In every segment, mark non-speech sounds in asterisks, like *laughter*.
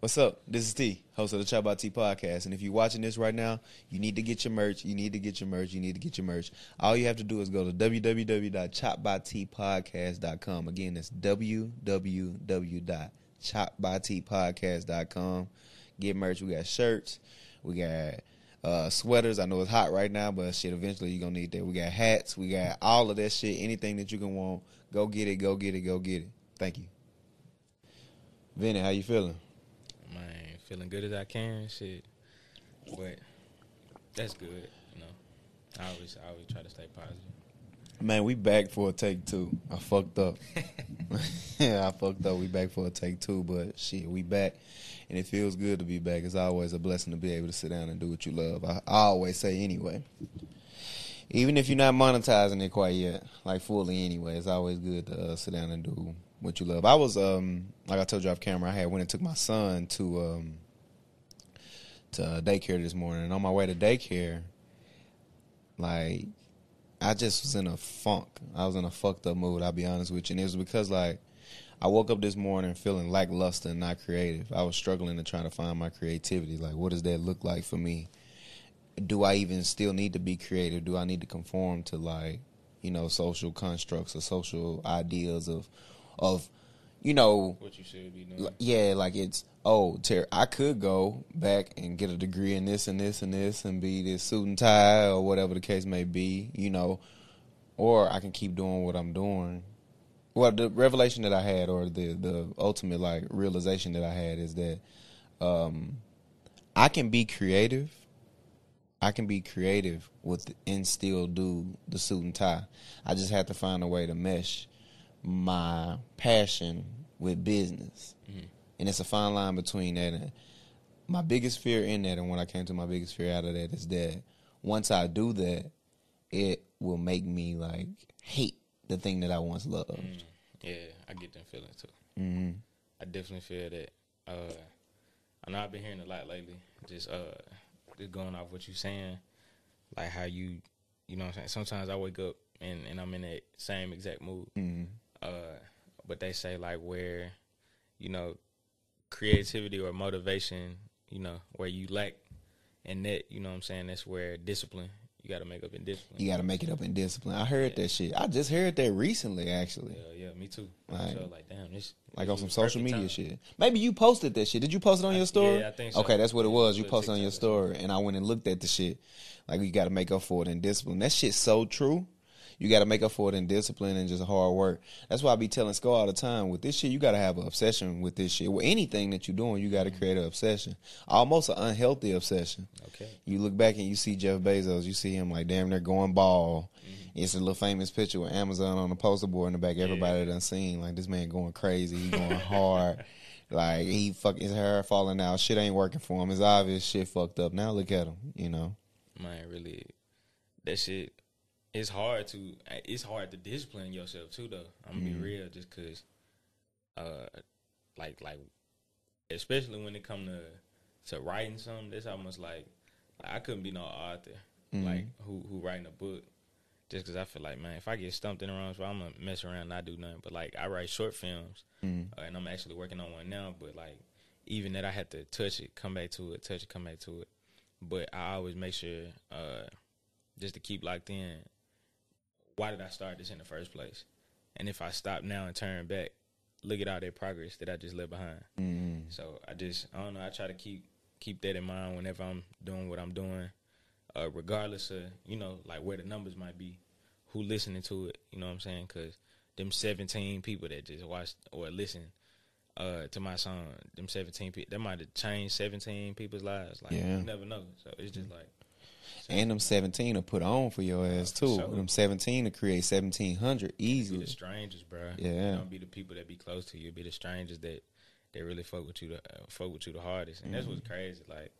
What's up? This is T, host of the Chop by T podcast. And if you're watching this right now, you need to get your merch. You need to get your merch. You need to get your merch. All you have to do is go to www.chopbytpodcast.com. Again, that's www.chopbytpodcast.com. Get merch. We got shirts. We got uh, sweaters. I know it's hot right now, but shit, eventually you're going to need that. We got hats. We got all of that shit. Anything that you can want. Go get it. Go get it. Go get it. Thank you. Vinny, how you feeling? Man, feeling good as I can, shit. But that's good, you know. I always, I always try to stay positive. Man, we back for a take two. I fucked up. yeah, *laughs* I fucked up. We back for a take two, but shit, we back, and it feels good to be back. It's always a blessing to be able to sit down and do what you love. I, I always say anyway. Even if you're not monetizing it quite yet, like fully anyway, it's always good to uh, sit down and do what you love. I was um like I told you off camera, I had went and took my son to um to uh, daycare this morning, and on my way to daycare, like I just was in a funk. I was in a fucked up mood. I'll be honest with you, and it was because like I woke up this morning feeling lackluster and not creative. I was struggling to try to find my creativity. Like, what does that look like for me? Do I even still need to be creative? Do I need to conform to like you know social constructs or social ideas of of you know What you should be doing. yeah, like it's oh, Terry, I could go back and get a degree in this and this and this and be this suit and tie or whatever the case may be, you know, or I can keep doing what I'm doing. Well, the revelation that I had, or the the ultimate like realization that I had, is that um, I can be creative. I can be creative with and still do the suit and tie. I just have to find a way to mesh my passion with business. And it's a fine line between that and my biggest fear in that and when I came to my biggest fear out of that is that once I do that, it will make me like hate the thing that I once loved. Mm, yeah, I get that feeling too. hmm I definitely feel that. Uh, I know I've been hearing a lot lately. Just uh, just going off what you're saying, like how you, you know, what I'm saying. Sometimes I wake up and and I'm in that same exact mood. hmm Uh, but they say like where, you know, creativity or motivation, you know, where you lack in that, you know what I'm saying, that's where discipline, you got to make up in discipline. You got to make it up in discipline. I heard that shit. I just heard that recently, actually. Yeah, yeah, me too. Like- so like, damn, this Like this on some social media time. shit. Maybe you posted that shit. Did you post it on I- your story? yeah, I think so. Okay, that's what it was. You posted on your story, and I went and looked at the shit. Like you got to make up for it in discipline. That shit's so true. You got to make up for it in discipline and just hard work. That's why I be telling Sco all the time. With this shit, you got to have an obsession with this shit. With anything that you're doing, you got to Mm-hmm. create an obsession. Almost an unhealthy obsession. Okay. You look back and you see Jeff Bezos. You see him like damn they're going ball. Mm-hmm. It's a little famous picture with Amazon on the poster board in the back. Everybody done seen like this man going crazy. He going hard. *laughs* Like he fuck his hair falling out. Shit ain't working for him. It's obvious shit fucked up. Now look at him. You know. man, really, that shit. It's hard to it's hard to discipline yourself too, though. I'm gonna Mhm. be real, just cause, uh, like like, especially when it come to to writing something, that's almost like I couldn't be no author, Mhm. like who who writing a book, just cause I feel like man, if I get stumped in the wrong spot, I'm gonna mess around and not do nothing. But like I write short films, Mm. uh, and I'm actually working on one now. But like, even that, I had to touch it, come back to it, touch it, come back to it. But I always make sure, uh, just to keep locked in. Why did I start this in the first place? And if I stop now and turn back, look at all that progress that I just left behind. Mm. So I just, I don't know. I try to keep keep that in mind whenever I'm doing what I'm doing, uh, regardless of you know like where the numbers might be, who listening to it. You know what I'm saying? Because them 17 people that just watched or listen uh, to my song, them 17 people, that might have changed 17 people's lives. Like Yeah. you never know. So it's just like And them seventeen to put on for your ass too. sure. Them seventeen to create seventeen hundred be the strangers, bro. Yeah. don't be the people that be close to you. Be the strangers that that really fuck with you the uh, fuck with you the hardest. And that's Mm-hmm. what's crazy. Like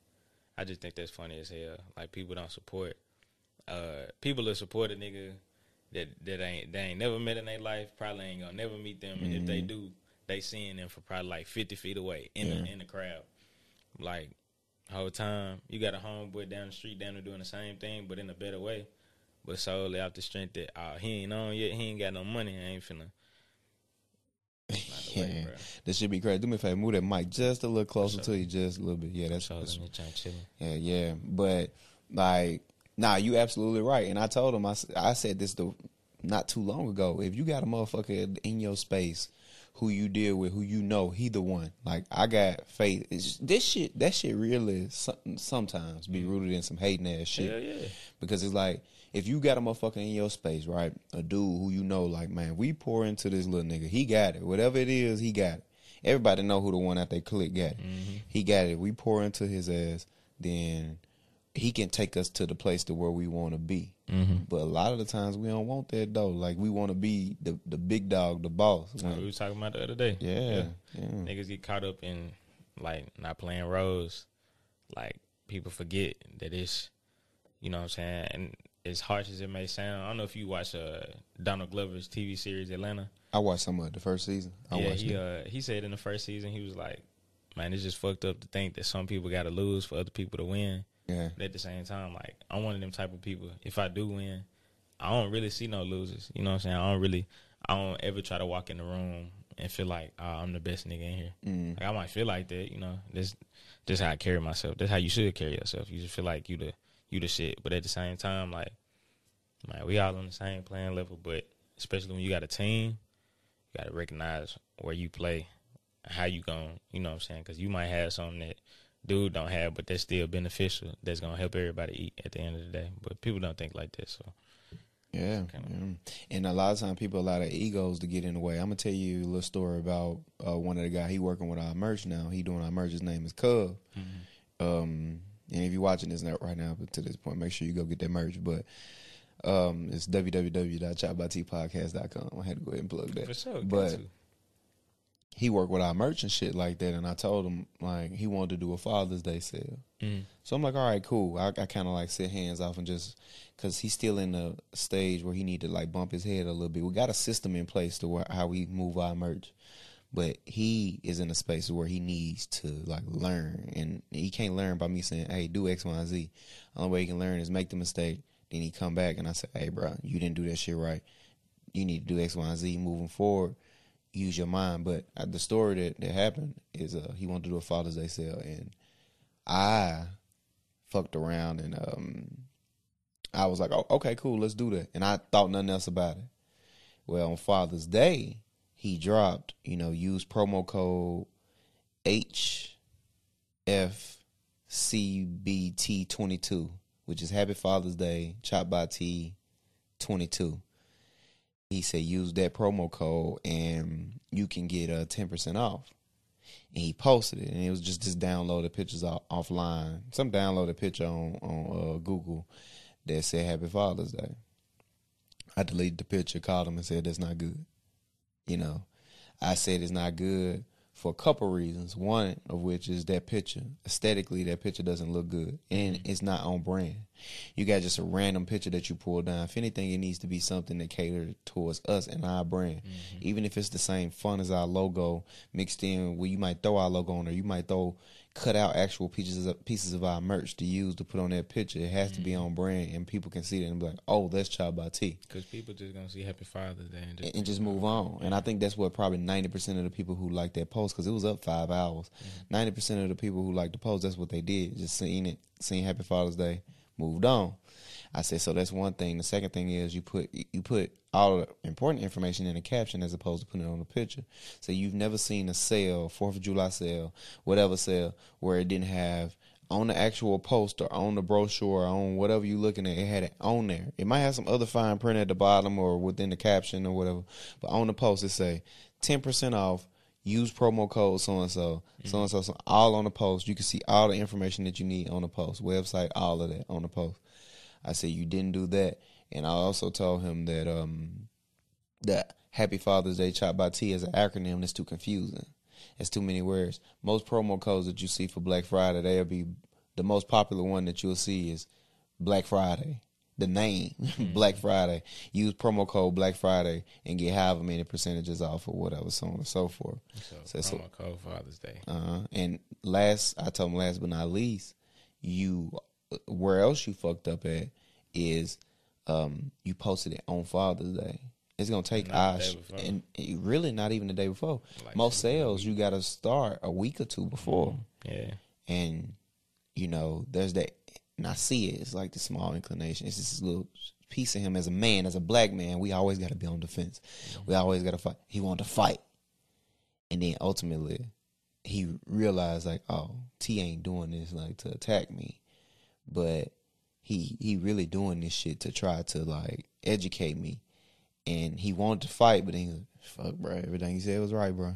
I just think that's funny as hell. Like people don't support. Uh, people that support a nigga that that ain't they ain't never met in their life. Probably ain't gonna never meet them. And if they do, they seeing them for probably like fifty feet away in Mm-hmm. Yeah. the in the crowd. Like whole time you got a homeboy down the street down there doing the same thing, but in a better way. But solely off the strength that oh he ain't on yet, he ain't got no money, I ain't finna. The way. *laughs* This should be crazy. Do me a favor, move that mic just a little closer to you, just a little bit. Yeah, that's, that's then you trying chilling. yeah, yeah. But like, nah, you absolutely right. And I told him, I, I said this the not too long ago. If you got a motherfucker in your space who you deal with, who you know, he the one. Like I got faith. It's this shit, that shit really sometimes be mm-hmm. rooted in some hating ass shit. Yeah, yeah. Because it's like if you got a motherfucker in your space, right? A dude who you know, like man, we pour into this little nigga. He got it. Whatever it is, he got it. Everybody know who the one out there click got it. Mm-hmm. He got it. We pour into his ass, then he can take us to the place to where we want to be. Mm-hmm. But a lot of the times we don't want that though. Like we want to be the the big dog, the boss. Like we was talking about the other day. yeah, yeah. Niggas get caught up in like not playing roles. Like people forget that it's you know what I'm saying? And as harsh as it may sound, I don't know if you watch uh Donald Glover's TV series Atlanta. I watched some of it the first season. I yeah, watched he it. uh he said in the first season he was like, Man, it's just fucked up to think that some people gotta lose for other people to win. Yeah, But at the same time, like I'm one of them type of people. If I do win, I don't really see no losers. You know what I'm saying? I don't really I don't ever try to walk in the room and feel like oh, I'm the best nigga in here. mm, Like I might feel like that, you know. That's just how I carry myself. That's how you should carry yourself. You just feel like you the you the shit. But at the same time, like man, we all on the same playing level. But especially when you got a team, you got to recognize where you play, how you going. You know what I'm saying? Because you might have something that dude don't have, but that's still beneficial. That's gonna help everybody eat at the end of the day. But people don't think like this. So Yeah, yeah. And a lot of times people allow their egos to get in the way. I'm gonna tell you a little story about uh, one of the guy he working with our merch now. He doing our merch. His name is Cub. Um, and if you're watching this now right now, but to this point, make sure you go get that merch. But um, it's www.chopbytpodcast.com. I had to go ahead and plug that. for sure, But to. He worked with our merch and shit like that. And I told him like he wanted to do a Father's Day sale. Mhm. So I'm like, all right, cool. I, I kind of like sit hands off and just because he's still in the stage where he need to like bump his head a little bit. We got a system in place to where, how we move our merch, but he is in a space where he needs to like learn, and he can't learn by me saying, "Hey, do X, Y, and Z." Only way he can learn is make the mistake. Then he come back and I say, "Hey, bro, you didn't do that shit right. You need to do X, Y, and Z moving forward." Use your mind, but uh, the story that, that happened is uh, he wanted to do a Father's Day sale, and I fucked around and um I was like, oh, okay, cool, let's do that. And I thought nothing else about it. Well, on Father's Day, he dropped, you know, use promo code HFCBT22, which is Happy Father's Day, Chop by T 22. He said use that promo code and you can get a uh, 10% off and he posted it, and it was just this downloaded pictures off, offline. Some downloaded picture on on uh, Google that said Happy Father's Day. I deleted the picture, called him, and said that's not good. You know, I said it's not good for a couple reasons. One of which is that picture aesthetically, that picture doesn't look good, and it's not on brand. You got just a random picture that you pull down. If anything, it needs to be something that caters towards us and our brand. Mm-hmm. Even if it's the same font as our logo mixed in, where you might throw our logo on or you might throw cut out actual pieces of pieces of our merch to use to put on that picture. It has to be mm-hmm. on brand, and people can see it and be like, "Oh, that's Chop by T." Because people just gonna see Happy Father's Day and just, and just move on. And I think that's what probably ninety percent of the people who like that post because it was up five hours. Mm-hmm. 90 percent of the people who like the post, that's what they did. Just seeing it, seeing Happy Father's Day, moved on. I said so. That's one thing. The second thing is you put you put all the important information in a caption as opposed to putting it on a picture. So you've never seen a sale, Fourth of July sale, whatever sale, where it didn't have on the actual post or on the brochure or on whatever you're looking at, it had it on there. It might have some other fine print at the bottom or within the caption or whatever, but on the post it say ten percent off. Use promo code so and so, so and so, so all on the post. You can see all the information that you need on the post, website, all of that on the post. I said you didn't do that, and I also told him that um that Happy Father's Day Chop by T is an acronym that's too confusing. It's too many words. Most promo codes that you see for Black Friday, they'll be the most popular one that you'll see is Black Friday. The name *laughs* Black Friday. Use promo code Black Friday and get however many percentages off or whatever, so on and so forth. So, So promo code Father's Day. Uh, and last, I told him last but not least, you where else you fucked up at is um, you posted it on Father's Day It's gonna take Not the Osh, day before. and really not even the day before. Like Most sales you got to start a week or two before, Yeah. and you know there's that. And I see it. It's like the small inclination. It's this little piece of him as a man, as a black man. We always got to be on defense. We always got to fight. He wanted to fight, and then ultimately he realized like, oh, T ain't doing this like to attack me, but he he really doing this shit to try to like educate me, and he wanted to fight, but then he was like, fuck, bro, everything he said was right, bro.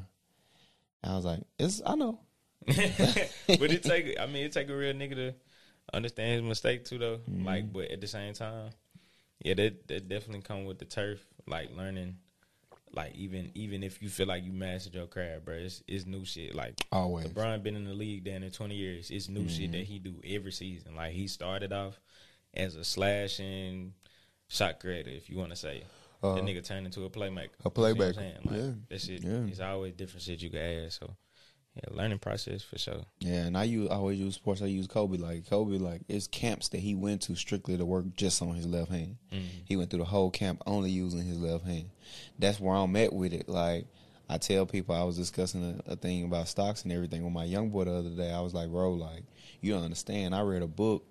And I was like, it's I know. *laughs* but it take I mean it take a real nigga to understand his mistake too though. Mm-hmm. Like but at the same time, yeah, that that definitely come with the turf. Like learning like even even if you feel like you mastered your craft, bro, it's, it's new shit. Like Always. LeBron been in the league down in twenty years. It's new shit Mm-hmm. that he do every season. Like he started off as a slashing shot creator, if you want to say. Uh, that nigga turned into a playmaker. a You see what I'm playmaker. Like, Yeah. That shit Yeah. is always different shit you can add. So yeah, learning process for sure. Yeah, and I use I always use sports. I use Kobe. Like Kobe, like it's camps that he went to strictly to work just on his left hand. He went through the whole camp only using his left hand. That's where I'm at with it. Like I tell people, I was discussing a, a thing about stocks and everything with my young boy the other day. I was like, bro, like you don't understand. I read a book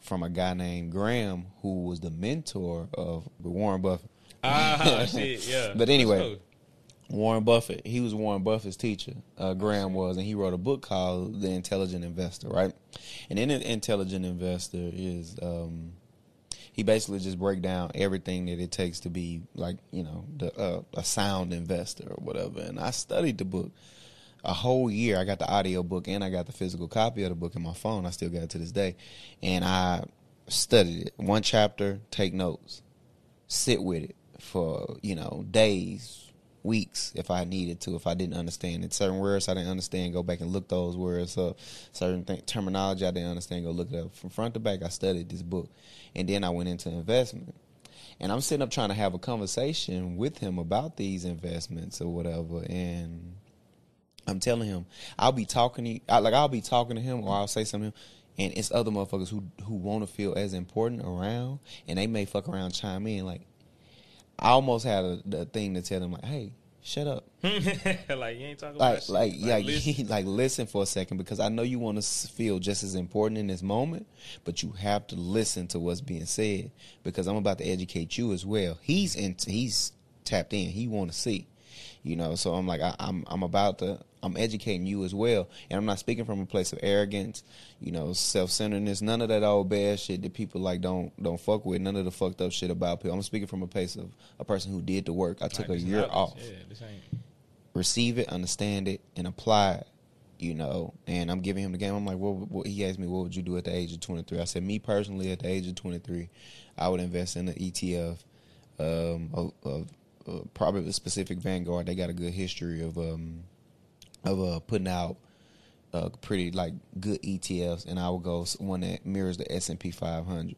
from a guy named Graham who was the mentor of Warren Buffett. Ah, *laughs* shit, yeah. But anyway. Warren Buffett. He was Warren Buffett's teacher. Uh, Graham was, and he wrote a book called The Intelligent Investor, right? And in the Intelligent Investor is um, he basically just break down everything that it takes to be like you know the, uh, a sound investor or whatever. And I studied the book a whole year. I got the audio book and I got the physical copy of the book in my phone. I still got it to this day, and I studied it one chapter. Take notes, sit with it for you know days, weeks if I needed to. If I didn't understand it, certain words I didn't understand, go back and look those words up. Certain th- terminology I didn't understand, go look it up. From front to back, I studied this book, and then I went into investment. And I'm sitting up trying to have a conversation with him about these investments or whatever, and I'm telling him I'll be talking to you, like I'll be talking to him or I'll say something, and it's other motherfuckers who who want to feel as important around, and they may fuck around chime in. Like I almost had a, the thing to tell them like, hey, shut up, *laughs* like you ain't talking about like shit. like yeah, listen. *laughs* like listen for a second because I know you want to feel just as important in this moment, but you have to listen to what's being said because I'm about to educate you as well. He's in, he's tapped in. He want to see, you know. So I'm like I, I'm I'm about to I'm educating you as well, and I'm not speaking from a place of arrogance, you know, self centeredness, none of that old bad shit that people like don't don't fuck with. None of the fucked up shit about people. I'm speaking from a place of a person who did the work. I took a year off Yeah, this ain't. receive it, understand it, and apply it. You know, and I'm giving him the game. I'm like, what, what? He asked me, what would you do at the age of 23? I said, me personally, at the age of 23, I would invest in an ETF, um, of, of uh, probably a specific Vanguard. They got a good history of um, of uh, putting out uh, pretty like good ETFs, and I would go one that mirrors the S and P 500.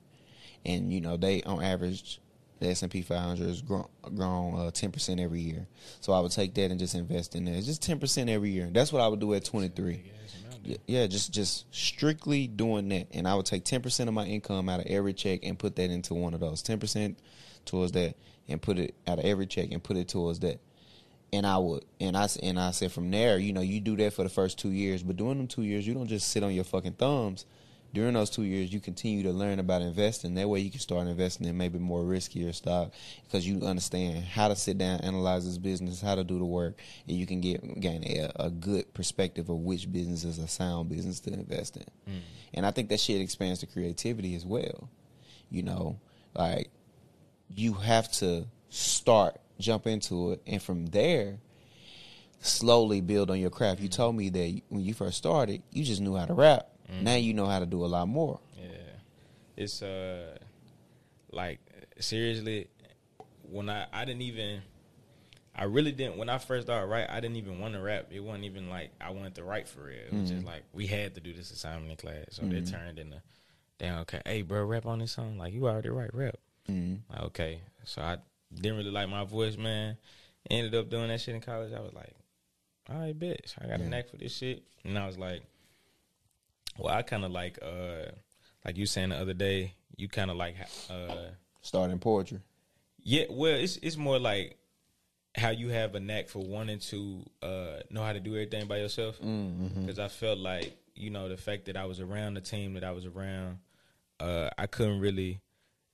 And you know, they on average, the S and P 500 has grown grown ten percent every year. So I would take that and just invest in there, just ten percent every year. That's what I would do at 23. Big ass amount, Yeah, yeah, just just strictly doing that, and I would take ten percent of my income out of every check and put that into one of those. Ten percent towards that, and put it out of every check and put it towards that. And I would, and I and I said from there, you know, you do that for the first two years, but during them two years, you don't just sit on your fucking thumbs. During those two years, you continue to learn about investing. That way, you can start investing in maybe more riskier stock because you understand how to sit down, analyze this business, how to do the work, and you can get gain a, a good perspective of which business is a sound business to invest in. Mm. And I think that shit expands the creativity as well. You know, like you have to start, jump into it, and from there, slowly build on your craft. You told me that when you first started, you just knew how to rap. Now you know how to do a lot more. Yeah, it's uh, like seriously, when I I didn't even, I really didn't. When I first started write, I didn't even want to rap. It wasn't even like I wanted to write for real. It was just like we had to do this assignment in class, so it turned into, damn, okay, hey, bro, rap on this song. Like you already write rap. Mhm. Like, okay, so I didn't really like my voice, man. Ended up doing that shit in college. I was like, all right, bitch, I got a knack for this shit. And I was like, well, I kind of like, uh, like you saying the other day, you kind of like, uh, Starting poetry. Yeah, well, it's it's more like how you have a knack for wanting to uh, know how to do everything by yourself. Mm-hmm. Because I felt like you know the fact that I was around the team that I was around, uh, I couldn't really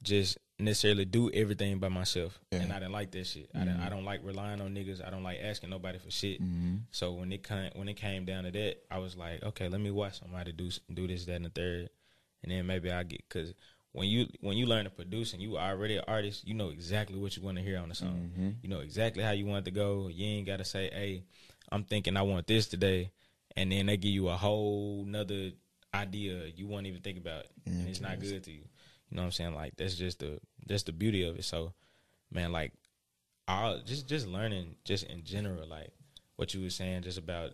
just necessarily do everything by myself, Yeah. and I didn't like that shit. I didn't, I don't like relying on niggas. I don't like asking nobody for shit. Mm-hmm. So when it came when it came down to that, I was like, okay, let me watch somebody do do this, that, and the third, and then maybe I get because when you when you learn to produce and you already an artist, you know exactly what you want to hear on the song. Mm-hmm. You know exactly how you want it to go. You ain't got to say, hey, I'm thinking I want this today, and then they give you a whole nother idea you won't even think about, it, and it's not good to you. You know what I'm saying? Like that's just the that's the beauty of it. So, man, like, I just just learning just in general, like what you were saying, just about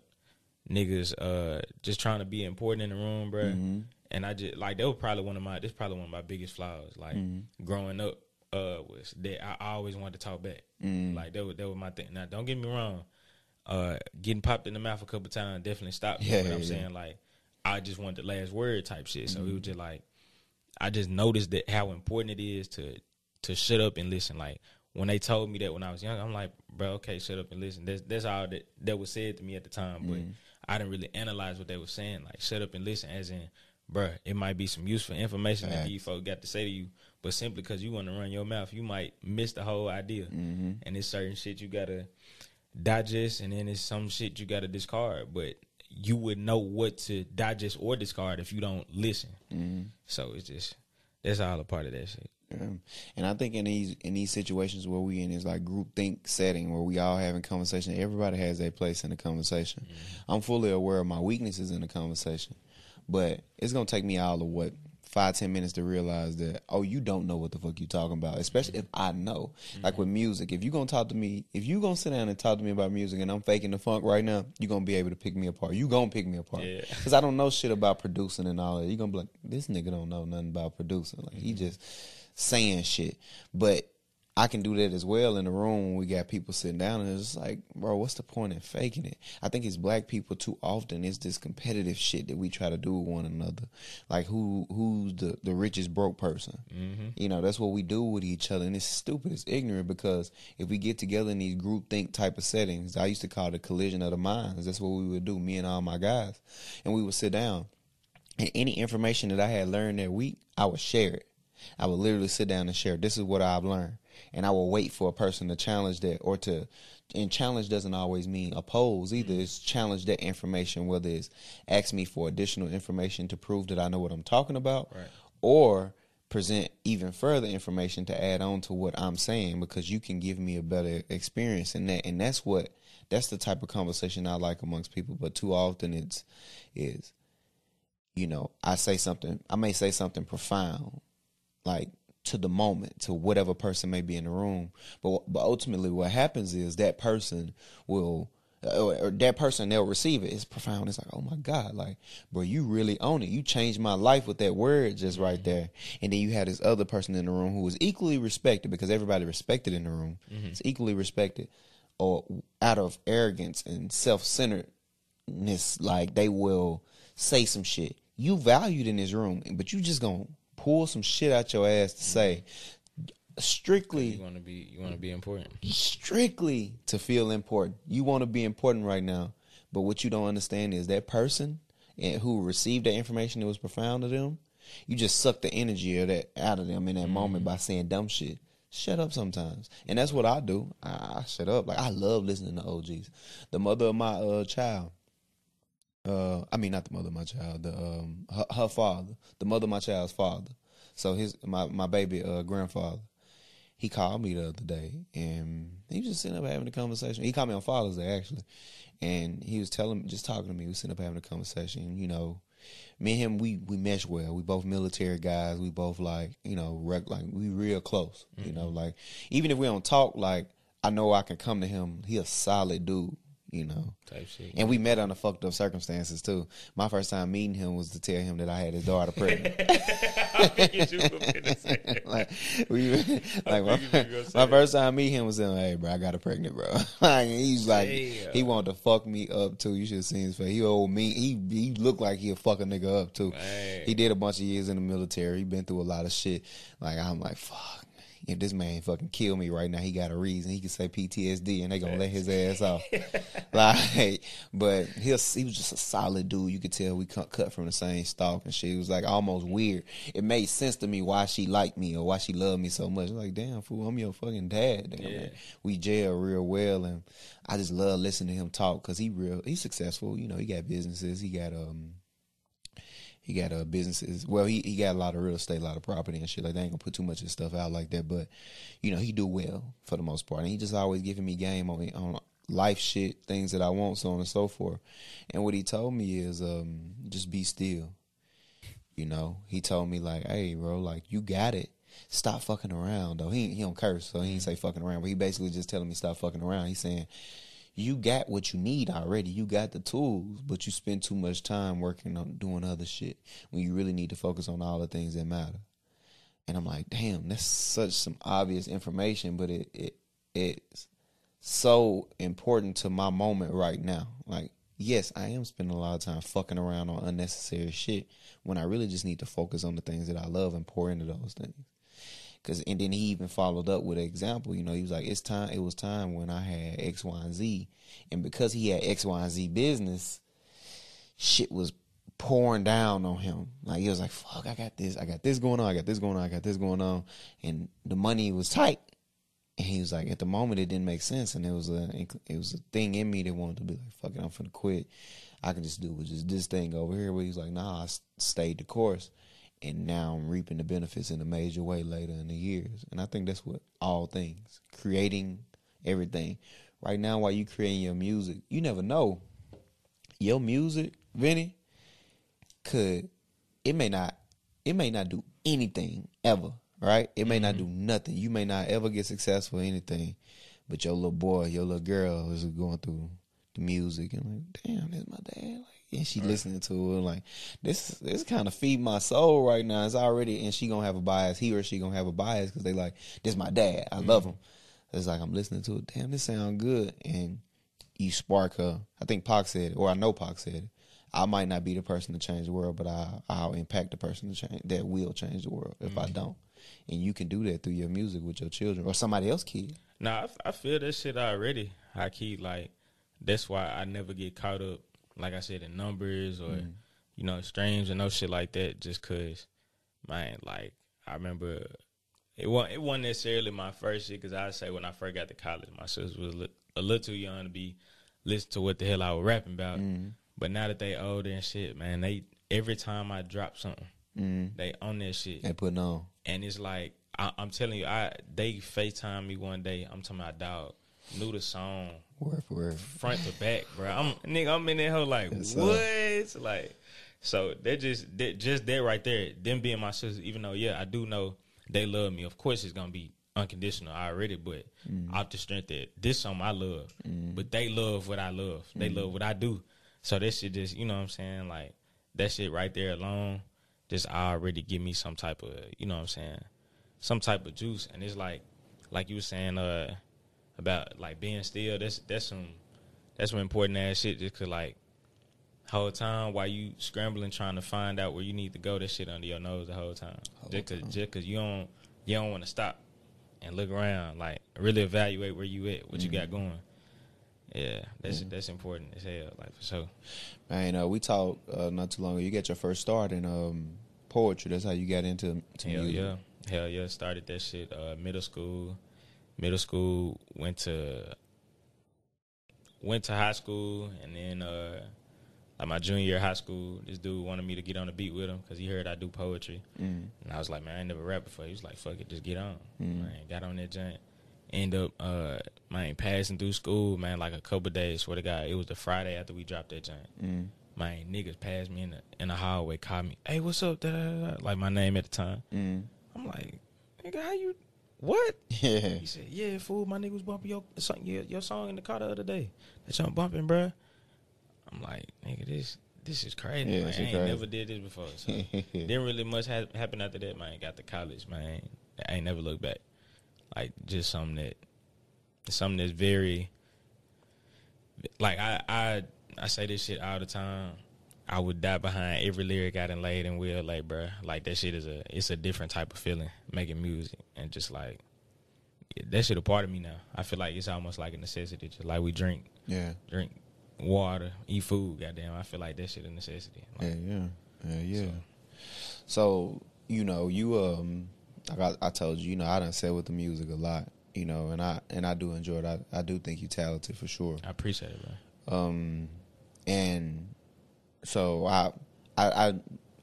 niggas uh just trying to be important in the room, bro. Mm-hmm. And I just like that was probably one of my this probably one of my biggest flaws. Like Mm-hmm. growing up, uh, was that I always wanted to talk back. Mm-hmm. Like that was that was my thing. Now don't get me wrong, uh, getting popped in the mouth a couple times definitely stopped me. Yeah, but I'm yeah, saying like I just wanted the last word type shit. So it Mm-hmm. was just like I just noticed that how important it is to to shut up and listen. Like when they told me that when I was young, I'm like, bro, okay, shut up and listen. That's that's all that that was said to me at the time, but Mm-hmm. I didn't really analyze what they were saying. Like shut up and listen, as in, bro, it might be some useful information that Facts. these folks got to say to you, but simply because you want to run your mouth, you might miss the whole idea. Mm-hmm. And it's certain shit you gotta digest, and then it's some shit you gotta discard. But you would know what to digest or discard if you don't listen. Mm-hmm. So it's just that's all a part of that shit. Yeah. And I think in these in these situations where we in this like group think setting where we all having conversation, everybody has their place in the conversation. I'm fully aware of my weaknesses in the conversation, but it's gonna take me all of what five ten minutes to realize that oh you don't know what the fuck you talking about, especially if I know. Like mm-hmm. with music, if you gonna talk to me, if you gonna sit down and talk to me about music and I'm faking the funk right now, you gonna be able to pick me apart. You gonna pick me apart Yeah. *laughs* because I don't know shit about producing and all that. You gonna be like this nigga don't know nothing about producing. Like he mm-hmm. just saying shit. But I can do that as well in the room when we got people sitting down and it's like, bro, what's the point in faking it? I think it's black people too often it's this competitive shit that we try to do with one another. Like who who's the, the richest broke person. Mm-hmm. You know, that's what we do with each other and it's stupid, it's ignorant because if we get together in these group think type of settings, I used to call it a collision of the minds. That's what we would do, me and all my guys. And we would sit down and any information that I had learned that week, I would share it. I would literally sit down and share. This is what I've learned, and I will wait for a person to challenge that or to. And challenge doesn't always mean oppose either. Mm. It's challenge that information, whether it's ask me for additional information to prove that I know what I'm talking about, Right. or present even further information to add on to what I'm saying because you can give me a better experience in that. And that's what that's the type of conversation I like amongst people. But too often it's is you know, I say something, I may say something profound, like to the moment, to whatever person may be in the room. But but ultimately, what happens is that person will. Or, or that person they'll receive it. It's profound. It's like, oh my God, like, bro, you really own it. You changed my life with that word just right there. And then you had this other person in the room who was equally respected because everybody respected in the room. Mm-hmm. It's equally respected, or out of arrogance and self centeredness, like they will say some shit. You valued in this room, but you just gonna pull some shit out your ass to say strictly You want to be you want to be important. strictly to feel important. You want to be important right now, but what you don't understand is that person and who received that information that was profound to them, you just suck the energy of that out of them in that moment by saying dumb shit. Shut up sometimes, and that's what I do. I, I shut up. Like I love listening to OGs. The mother of my uh, child, uh, I mean not the mother of my child, the um, her, her father, the mother of my child's father. So his my my baby uh, grandfather he called me the other day and he was just sitting up having a conversation. He called me on Father's Day actually, and he was telling, just talking to me. We was sitting up having a conversation. You know, me and him, we we mesh well. We both military guys. We both like, you know, rec- like we real close. You know, like even if we don't talk, like I know I can come to him. He a solid dude. You know, Type shit. and we met under fucked up circumstances too. My first time meeting him was to tell him that I had his daughter pregnant. *laughs* *laughs* like we like my, figured you were gonna say my first time meeting him was saying, "Hey, bro, I got her pregnant, bro." *laughs* like he's like Damn. he wanted to fuck me up too. You should have seen his face. He old me. He he looked like fuck a nigga up too. Man. He did a bunch of years in the military. He been through a lot of shit. Like I'm like fuck. If this man fucking kill me right now, he got a reason. He can say PTSD, and they gonna let his ass off. *laughs* like, but he was, he was just a solid dude. You could tell we cut, cut from the same stalk and shit. It was like almost weird. It made sense to me why she liked me or why she loved me so much. Like, damn fool, I'm your fucking dad. Damn, Yeah. man. We jail real well, and I just love listening to him talk because he real. He's successful. You know, he got businesses. He got um. He got uh, businesses. Well, he, he got a lot of real estate, a lot of property and shit. Like they ain't gonna put too much of stuff out like that, but you know he do well for the most part. And he just always giving me game on on life shit, things that I want, so on and so forth. And what he told me is um just be still. You know, he told me like, hey, bro, like you got it. Stop fucking around though. He he don't curse, so he ain't say fucking around, but he basically just telling me stop fucking around. He's saying you got what you need already. You got the tools, but you spend too much time working on doing other shit when you really need to focus on all the things that matter. And I'm like, damn, that's such some obvious information, but it it it's so important to my moment right now. Like, yes, I am spending a lot of time fucking around on unnecessary shit when I really just need to focus on the things that I love and pour into those things. Cause and then he even followed up with an example. You know, he was like, "It's time. It was time when I had X, Y, and Z, and because he had X, Y, and Z business, shit was pouring down on him. Like he was like, "Fuck, I got this. I got this going on. I got this going on. I got this going on," and the money was tight. And he was like, at the moment, it didn't make sense, and it was a it was a thing in me that wanted to be like, "Fuck it, I'm finna quit. I can just do with just this thing over here." But he's like, "Nah, I stayed the course." And now I'm reaping the benefits in a major way later in the years. And I think that's what all things, creating everything. Right now, while you creating your music, you never know. Your music, Vinny, could it may not it may not do anything ever, right? It may not do mm-hmm. nothing. You may not ever get successful anything, but your little boy, your little girl is going through the music and like, damn, that's my dad. Like, and she listening to it like this. This kind of feed my soul right now. It's already, and she gonna have a bias. He or she gonna have a bias because they like this. My dad. I love mm-hmm. him. It's like I'm listening to it. Damn, this sound good. And you spark her. I think Pac said it, or I know Pac said it. I might not be the person to change the world, but I I'll impact the person to change that will change the world if I mm-hmm. don't. And you can do that through your music with your children or somebody else kid. Nah, I feel that shit already. I keep like that's why I never get caught up, like I said, in numbers or you know streams and no shit like that. Just cause, man, like I remember it wasn't it wasn't necessarily my first shit. Cause I say when I first got to college, my sister was a li- a little too young to be listen to what the hell I was rapping about. But now that they older and shit, man, they every time I drop something, Mm. they on that shit They putting on. and it's like I, I'm telling you, I they Facetime me one day. I'm talking about dog knew the song Word for word. front to back, bro. I'm nigga, I'm in there hoe like Yes, what? Like so that just that just that right there. Them being my sisters, even though yeah, I do know they love me. Of course, it's gonna be unconditional already, but Mm. off the strength that this song I love, but they love what I love. They Mm. love what I do. So that shit just you know what I'm saying like that shit right there alone just already give me some type of you know what I'm saying some type of juice and it's like like you were saying uh about like being still that's that's some that's some important ass shit just cause like whole time while you scrambling trying to find out where you need to go that shit under your nose the whole time just cause just cause you don't you don't want to stop and look around like really evaluate where you at what you got going yeah that's that's important as hell like for sure Man, uh, we talked uh, not too long ago. You got your first start in um, poetry. That's how you got into to Hell music. yeah, hell yeah. Started that shit uh, middle school. Middle school went to went to high school, and then uh, like my junior year of high school, this dude wanted me to get on the beat with him because he heard I do poetry, Mm. and I was like, man, I ain't never rapped before. He was like, fuck it, just get on. Mm. Man, got on that joint. End up, uh, man, passing through school, man, like a couple days. Swear to God, it was the Friday after we dropped that joint Mm. man, niggas passed me in the in the hallway, called me, hey, what's up? Da, da, da, da. Like my name at the time. Mm. I'm like, nigga, how you? What? Yeah. He said, yeah, fool, my nigga was bumping your song, your, your song in the car the other day. That song bumping, bruh. I'm like, nigga, this this is crazy. Yeah, man. I ain't crazy. never did this before. So *laughs* didn't really much ha- happen after that, man. Got to college, man. I ain't never looked back. Like just something that, something that's very, like I I I say this shit all the time. I would die behind every lyric I done laid and will like, bruh. Like that shit is a it's a different type of feeling making music and just like that shit a part of me now. I feel like it's almost like a necessity, just like we drink, Yeah. drink water, eat food. Goddamn, I feel like that shit a necessity. Like, Yeah, yeah, yeah, yeah. So you know, you um, like I, I told you, you know, I done said with the music a lot, you know, and I and I do enjoy it. I, I do think you talented for sure. I appreciate it, bro. Um, and so I I, I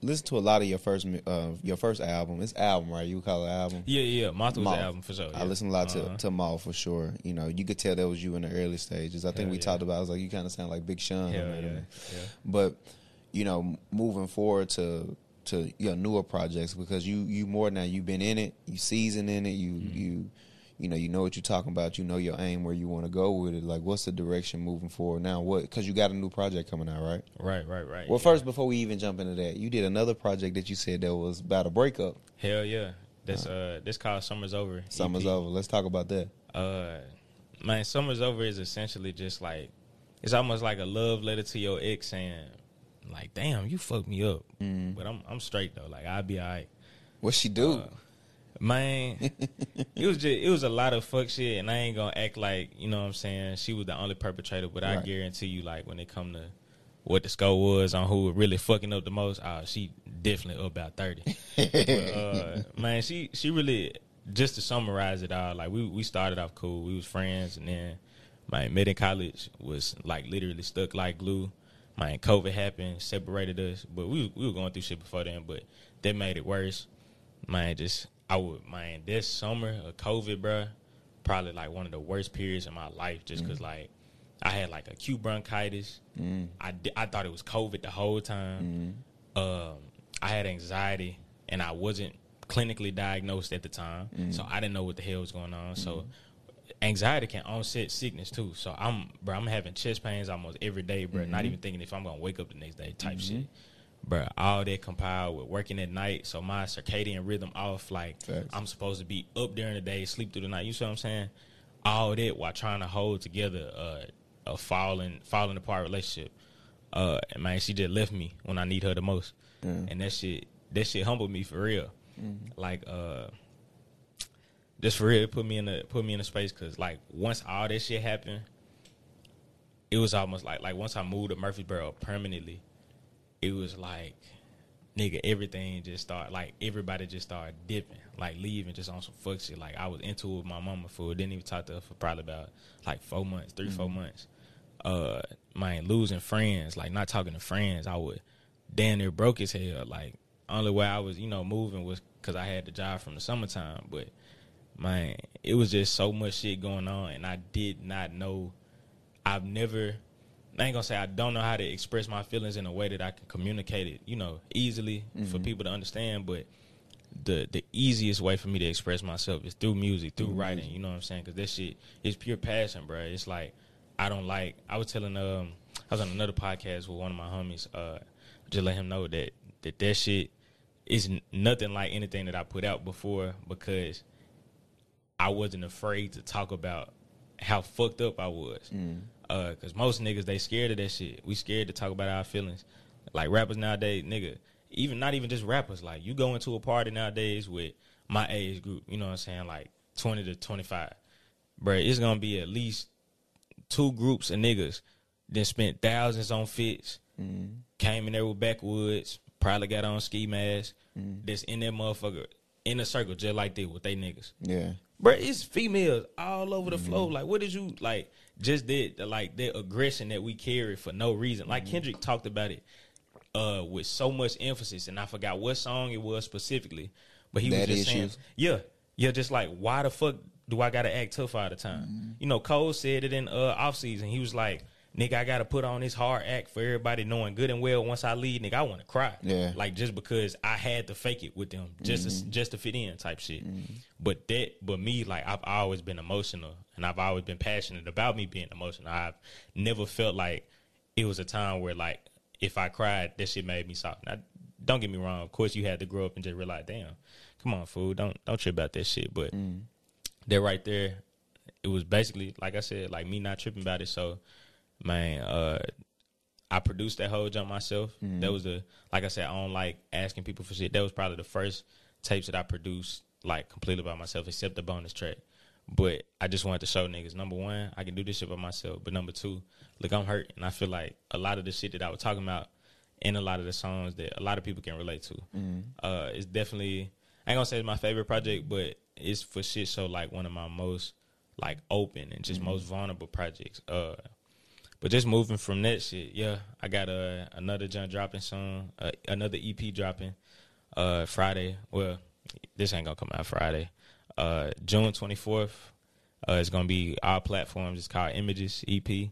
listened to a lot of your first uh, your first album. It's album, right? You call it album. Yeah, yeah. Moth was Moth. the album for sure. I listened a lot to Uh-huh. to Maul for sure. You know, you could tell that was you in the early stages. I think Hell we yeah. talked about. I was like, you kind of sound like Big Sean. Hell yeah, yeah. But you know, moving forward to to your newer projects because you you more now you've been in it, you seasoned in it, you Mm-hmm. you you know you know what you're talking about, you know your aim where you want to go with it. Like, what's the direction moving forward now? What because you got a new project coming out, right? Right, right, right. Well, yeah. first before we even jump into that, you did another project that you said that was about a breakup. Hell yeah. That's uh this called Summer's Over. Summer's EP. over. Let's talk about that. Uh man, Summer's Over is essentially just like it's almost like a love letter to your ex saying, like, damn, you fucked me up. Mm. But I'm I'm straight though. Like I'll be alright. What she do? Uh, Man, *laughs* it was just it was a lot of fuck shit, and I ain't gonna act like you know what I'm saying. She was the only perpetrator, but I guarantee you, like when it come to what the score was on who was really fucking up the most, uh, she definitely up about thirty. *laughs* but, uh, man, she she really just to summarize it all. Like we we started off cool, we was friends, and then my mid in college was like literally stuck like glue. My COVID happened, separated us, but we we were going through shit before then, but that made it worse man, just I would man this summer of COVID, bruh, probably like one of the worst periods in my life, just because mm. like I had like acute bronchitis. Mm. I di- I thought it was COVID the whole time. Mm. Um, I had anxiety, and I wasn't clinically diagnosed at the time, mm. so I didn't know what the hell was going on. So. Anxiety can onset sickness too, so I'm, bro. I'm having chest pains almost every day, bro. Not mm-hmm. even thinking if I'm gonna wake up the next day, type mm-hmm. shit bro, all that compiled with working at night, so my circadian rhythm off. Like. I'm supposed to be up during the day, sleep through the night. You see what I'm saying? All that while trying to hold together uh, a falling falling apart relationship. Uh, and man, she just left me when I need her the most, Yeah. and that shit that shit humbled me for real. Like uh. Just for real, it put me in a put me in a space because like once all that shit happened, it was almost like like once I moved to Murfreesboro permanently, it was like nigga everything just started like everybody just started dipping like leaving just on some fuck shit. Like i was into it with my mama for didn't even talk to her for probably about like four months 3 four months. Uh man losing friends like not talking to friends i would damn near broke his hell like only way i was you know moving was because i had the job from the summertime but man it was just so much shit going on and i did not know I've never I ain't gonna say I don't know how to express my feelings in a way that I can communicate it, you know, easily for people to understand, but the the easiest way for me to express myself is through music, through writing, you know what I'm saying? Cuz this shit is pure passion, bro. It's like I don't like I was telling um I was on another podcast with one of my homies uh just let him know that that that shit is nothing like anything that I put out before because I wasn't afraid to talk about how fucked up I was. Uh, cause most niggas they scared of that shit. We scared to talk about our feelings. Like rappers nowadays, nigga, even not even just rappers. Like you go into a party nowadays with my age group, you know what I'm saying, like twenty to twenty five, bro. It's gonna be at least two groups of niggas that spent thousands on fits, came in there with backwoods, probably got on ski masks, that's in that motherfucker in a circle just like that with they niggas. Yeah. Bro, it's females all over the floor. Like, what did you like? Just that, like that aggression that we carry for no reason. Like Kendrick talked about it uh, with so much emphasis, and I forgot what song it was specifically, but he That was just saying, issues? yeah, yeah, just like why the fuck do I gotta act tough all the time? You know, Cole said it in uh, off season. He was like, "Nigga, I gotta put on this hard act for everybody knowing good and well. Once I leave, nigga, I want to cry. Yeah. like just because I had to fake it with them, just to, mm-hmm. just to fit in, type shit. Mm-hmm. But that, but me, like I've always been emotional, and I've always been passionate about me being emotional. I've never felt like it was a time where like if I cried, that shit made me soft. Now, don't get me wrong. Of course, you had to grow up and just realize, damn, come on, fool, don't don't trip about that shit. But mm. that right there, it was basically like I said, like me not tripping about it. So, man, uh, I produced that whole jump myself. That was the like I said, I don't like asking people for shit. That was probably the first tapes that I produced like completely by myself, except the bonus track. But I just wanted to show niggas number one, I can do this shit by myself. But number two, look, I'm hurt, and I feel like a lot of the shit that I was talking about in a lot of the songs that a lot of people can relate to. Uh, it's definitely I ain't gonna say it's my favorite project, but it's for shit So like one of my most like open and just most vulnerable projects. Uh, but just moving from that shit, yeah, I got uh, another John dropping song, uh, another EP dropping uh, Friday. Well, this ain't gonna come out Friday. Uh, June twenty fourth. Uh, it's gonna be all platforms. It's called Images EP.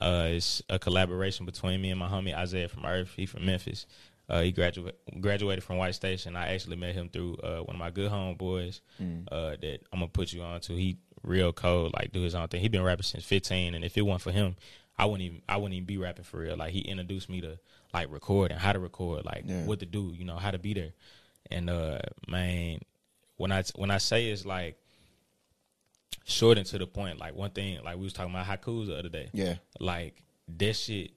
Uh, it's a collaboration between me and my homie Isaiah from Earth. He from Memphis. Uh, he graduated graduated from White Station. I actually met him through uh, one of my good homeboys uh, that I'm gonna put you on to. He real cold, like do his own thing. He been rapping since 15, and if it wasn't for him, I wouldn't even I wouldn't even be rapping for real. Like he introduced me to like record and how to record, like Yeah. what to do, you know, how to be there. And uh, man, when I when I say it's like short and to the point, like one thing, like we was talking about haikus the other day Yeah. like that shit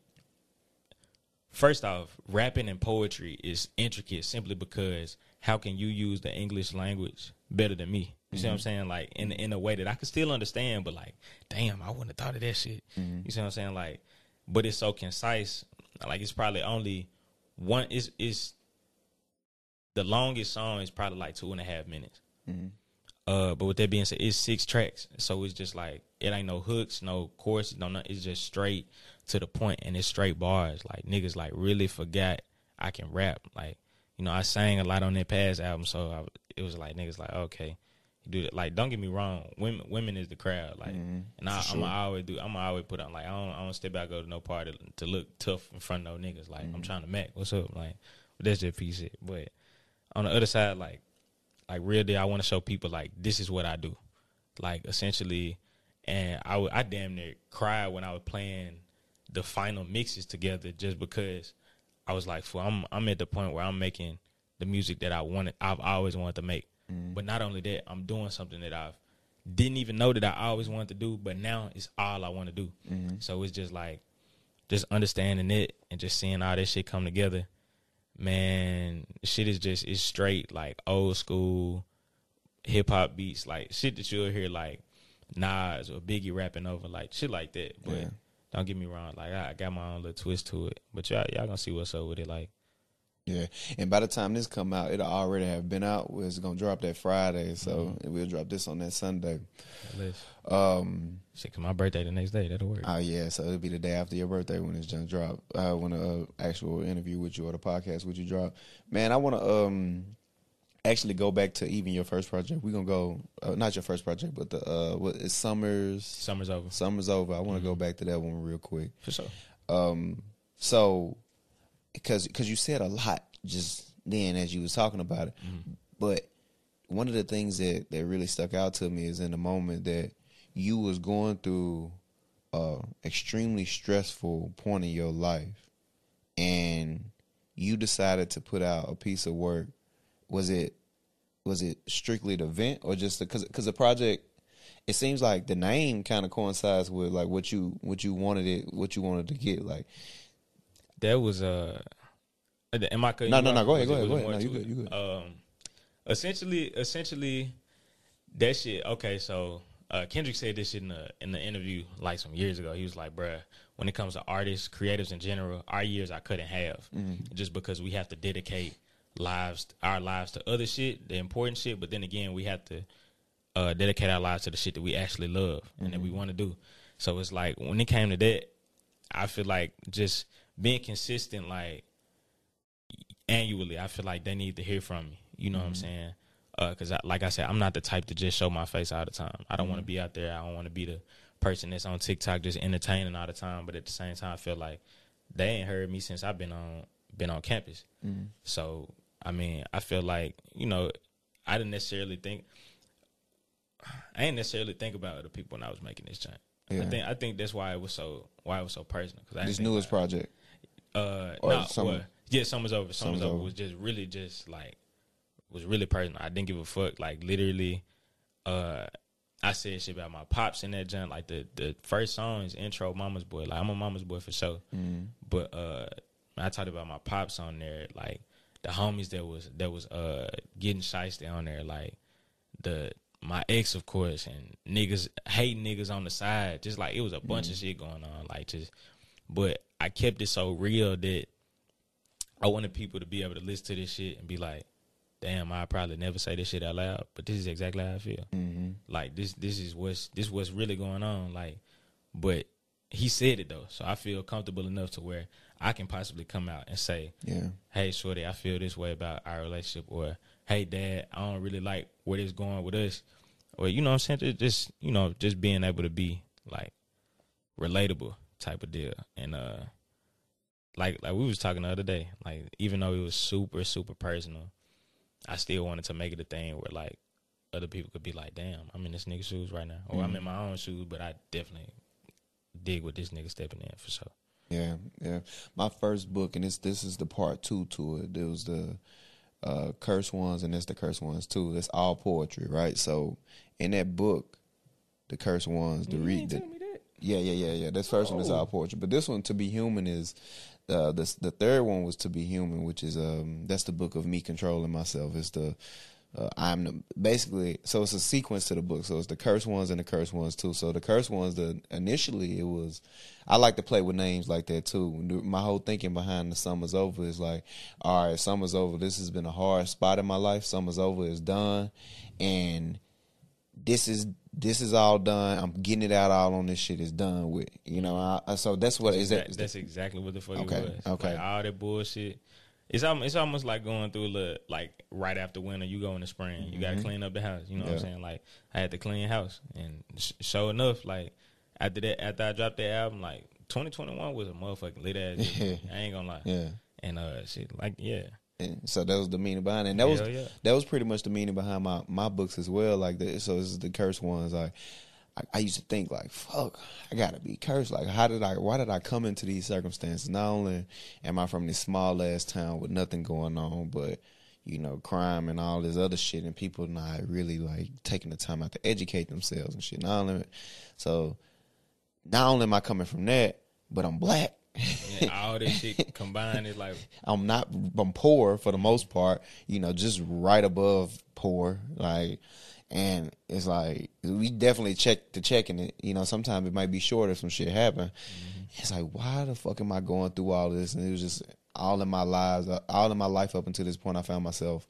first off rapping and poetry is intricate simply because how can you use the english language better than me. You see what i'm mm-hmm. saying? Like in in a way that i can still understand but like damn i wouldn't have thought of that shit. Mm-hmm. You see what i'm saying? Like but it's so concise. Like it's probably only one is is the longest song is probably like two and a half minutes. Mm-hmm. Uh, but with that being said, it's six tracks, so it's just like it ain't no hooks, no chorus, no nothing. It's just straight to the point, and it's straight bars. Like niggas like really forgot I can rap. Like you know, I sang a lot on that past album, so I, it was like niggas like okay, you do that. Like don't get me wrong, women women is the crowd. Like, mm-hmm. and I, I'm sure. always do. I'm always put on like I don't I don't step out go to no party to look tough in front of no niggas. Like I'm mm-hmm. trying to mac. What's up? Like that's just piece shit. But on the other side, like like real deal, I want to show people like this is what I do, like essentially, and I would I damn near cried when I was playing the final mixes together just because I was like, "Fool, I'm I'm at the point where I'm making the music that I wanted, I've always wanted to make, mm-hmm. but not only that, I'm doing something that I've didn't even know that I always wanted to do, but now it's all I want to do. Mm-hmm. So it's just like just understanding it and just seeing all this shit come together man, shit is just it's straight like old school hip hop beats, like shit that you'll hear like Nas or Biggie rapping over, like shit like that. But Yeah. don't get me wrong, like I, I got my own little twist to it. But y'all y'all gonna see what's up with it. Like Yeah, and by the time this come out, it'll already have been out. It's gonna drop that Friday, so we'll drop this on that Sunday. Um, shit, 'cause my birthday the next day. That'll work. oh yeah, so it'll be the day after your birthday when it's just drop. Uh, when a uh, actual interview with you or the podcast with you drop. Man, I want to um actually go back to even your first project. We're gonna go uh, not your first project, but the uh what is Summers. Summer's over Summer's over. I want to go back to that one real quick. for sure. Um, so because because you said a lot just then as you was talking about it, mm-hmm. but one of the things that that really stuck out to me is in the moment that you was going through a extremely stressful point in your life, and you decided to put out a piece of work. Was it was it strictly the vent or just because because the project it seems like the name kind of coincides with like what you what you wanted it what you wanted to get like That was uh am I No, no, no, go ahead, go ahead, go ahead. No, you good, you good. Um essentially essentially that shit okay, so uh, Kendrick said this shit in the in the interview like some years ago. He was like, "Bruh, when it comes to artists, creatives in general, our years I couldn't have just because we have to dedicate lives, our lives to other shit, the important shit. But then again, we have to uh, dedicate our lives to the shit that we actually love and that we want to do. So it's like when it came to that, I feel like just being consistent, like annually, I feel like they need to hear from me. You know what I'm mm-hmm. saying? Uh, because, I like I said, I'm not the type to just show my face all the time. I don't want to mm-hmm. be out there. I don't want to be the person that's on TikTok just entertaining all the time. But at the same time, I feel like they ain't heard me since I've been on been on campus. Mm-hmm. So I mean, I feel like you know, I didn't necessarily think. I didn't necessarily think about the people when I was making this joint. I think I think that's why it was so why it was so personal. Cause I this newest about- project uh, Or no, Summer- well, yeah, summer's over. Summer's, Summer's over Over. was just really just like was really personal. I didn't give a fuck. Like literally, uh, I said shit about my pops in that joint. Like the the first song is intro, Mama's Boy. Like I'm a Mama's Boy for sure. But uh, I talked about my pops on there. Like the homies that was that was uh getting shysty on there. Like the my ex, of course, and niggas hate niggas on the side. Just like it was a bunch of shit going on. Like just, but I kept it so real that I wanted people to be able to listen to this shit and be like, "Damn, I probably never say this shit out loud, but this is exactly how I feel. Mm-hmm. Like this, this is what's this what's really going on. Like, but he said it though, so I feel comfortable enough to where I can possibly come out and say, Yeah. hey shorty i feel this way about our relationship or hey dad i don't really like where this going with us or you know what i'm saying Just- just you know just being able to be like relatable type of deal and uh like like we was talking the other day like even though it was super super personal i still wanted to make it a thing where like other people could be like damn i'm in this nigga's shoes right now or i'm in my own shoes but i definitely dig what this nigga stepping in for sure Yeah, yeah. My first book, and this this is the part two to it. There was the uh, curse ones, and that's the curse ones too. That's all poetry, right? So in that book, the curse ones, the read, the, tell me that. Yeah, yeah, yeah, yeah. This first one is our portrait, but this one, to be human, is uh, the the third one was to be human, which is um that's the book of me controlling myself. It's the uh, I'm the, basically so it's a sequence to the book. So it's the cursed ones and the cursed ones too. So the cursed ones, the initially it was I like to play with names like that too. My whole thinking behind the summer's over is like, all right, summer's over. This has been a hard spot in my life. Summer's over. It's done, and this is this is all done. I'm getting it out all on this shit is done with. You know, I, I- so that's what is that. That- that's exactly what the fuck Okay, it was. okay. Like, all that bullshit. It's almost, it's almost like going through a little, like right after winter, you go in the spring. You got to clean up the house. You know what I'm Mm-hmm. Saying? Like I had to clean house, and sh- sure enough, like after that, after I dropped that album, like 2021 was a motherfucking lit ass. *laughs* I ain't gonna lie. yeah. And uh, shit, like yeah, And so that was the meaning behind it. And that was yeah. that was pretty much the meaning behind my my books as well. Like the, so, this is the curse ones. Like I, I used to think like, fuck, I gotta be cursed. Like how did I? Why did I come into these circumstances? Not only am I from this small ass town with nothing going on, but you know, crime and all this other shit, and people not really like taking the time out to educate themselves and shit. Not only so, not only am I coming from that, but I'm black. And all this shit combined is like *laughs* I'm not I'm poor for the most part, you know, just right above poor. Like and it's like we definitely check the checking it. You know, sometimes it might be short if some shit happen. Mm-hmm. It's like, why the fuck am I going through all this? And it was just all in my lives, all in my life up until this point. I found myself,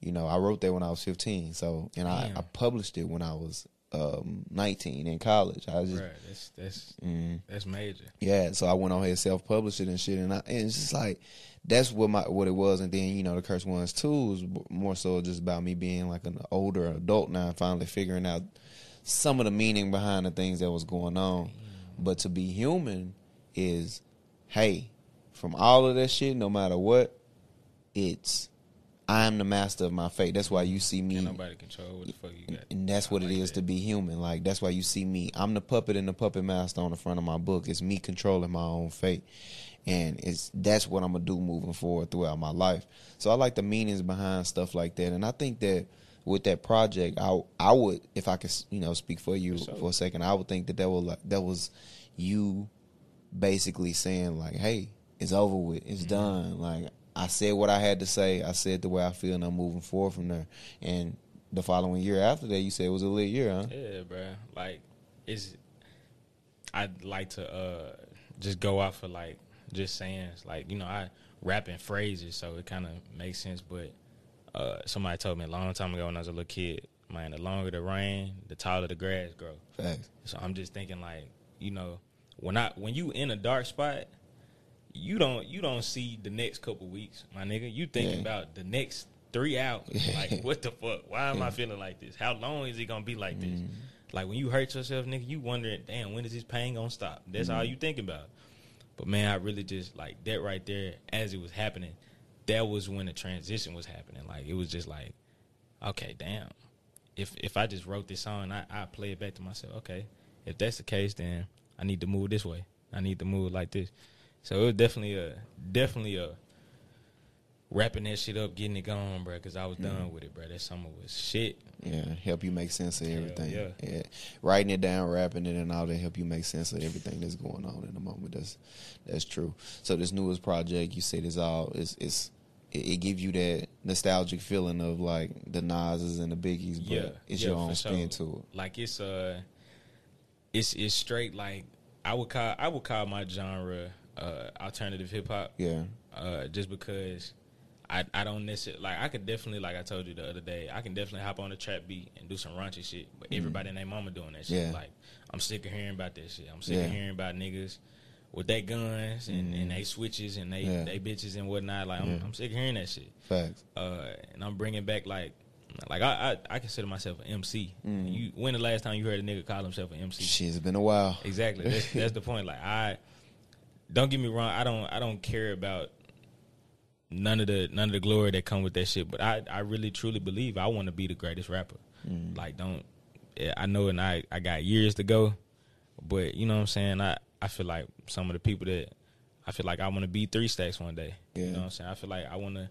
you know, I wrote that when I was 15. So, and I, I published it when I was um, 19 in college. I was just, Right, that's that's mm, that's major. yeah, so I went on here self published it and shit, and, I, and it's just like that's what my what it was, and then you know the curse ones too was more so just about me being like an older adult now, and finally figuring out some of the meaning behind the things that was going on. But to be human is, hey, from all of that shit, no matter what, it's I'm the master of my fate. That's why you see me Can't nobody control what the fuck you got. and that's what I it like is that. to be human. Like that's why you see me. I'm the puppet and the puppet master on the front of my book. It's me controlling my own fate, and it's that's what I'm gonna do moving forward throughout my life. So I like the meanings behind stuff like that, and I think that with that project, I I would if I could you know speak for you For sure. for a second, I would think that that was like, that was you basically saying like, hey, it's over with, it's Mm-hmm. done. Like I said what I had to say, I said the way I feel, and I'm moving forward from there. And the following year after that, you said it was a lit year, huh? Yeah, bruh. Like, it's. I'd like to uh just go off of like just sayings. Like, you know, I rap in phrases, so it kind of makes sense. But uh somebody told me a long time ago when I was a little kid, man, the longer the rain, the taller the grass grow. Facts. So I'm just thinking like, you know, when I when you in a dark spot, you don't you don't see the next couple weeks, my nigga. You thinking Yeah. about the next three hours. *laughs* Like, what the fuck? Why am I feeling like this? How long is it gonna be like this? Mm-hmm. Like when you hurt yourself, nigga, you wondering, damn, when is this pain gonna stop? That's Mm-hmm. all you think about. But man, I really just like that right there as it was happening. That was when the transition was happening. Like it was just like, okay, damn. If if I just wrote this song, I I play it back to myself. Okay, if that's the case, then I need to move this way. I need to move like this. So it was definitely a definitely a wrapping that shit up, getting it going, bro. Because I was done with it, bro. That summer was shit. Yeah, help you make sense of everything. yeah. writing it down, rapping it, and all that help you make sense of everything that's going on in the moment. That's that's true. So this newest project, you said is all is it's it, it gives you that nostalgic feeling of like the Nas's and the Biggies, but Yeah, it's yeah, your own spin sure. to it. like it's uh it's it's straight like I would call I would call my genre uh alternative hip hop Yeah, uh just because I I don't necessarily like I could definitely like I told you the other day I can definitely hop on a trap beat and do some raunchy shit but everybody and their mama doing that shit Mm-hmm. Yeah. like I'm sick of hearing about that shit I'm sick Yeah. of hearing about niggas with their guns and, and they switches and they Mm-hmm. Yeah. they bitches and whatnot like I'm. I'm sick of hearing that shit facts. uh, and I'm bringing back like, like I I, I consider myself an MC. Mm. You when the last time you heard a nigga call himself an MC? Shit, it's been a while. Exactly. That's, that's the point. Like I don't get me wrong. I don't I don't care about none of the none of the glory that come with that shit. But I I really truly believe I want to be the greatest rapper. Mm. Like don't I know and I I got years to go, but you know what I'm saying. I I feel like some of the people that I feel like I want to be three stacks one day. You know what I'm saying. I feel like I want to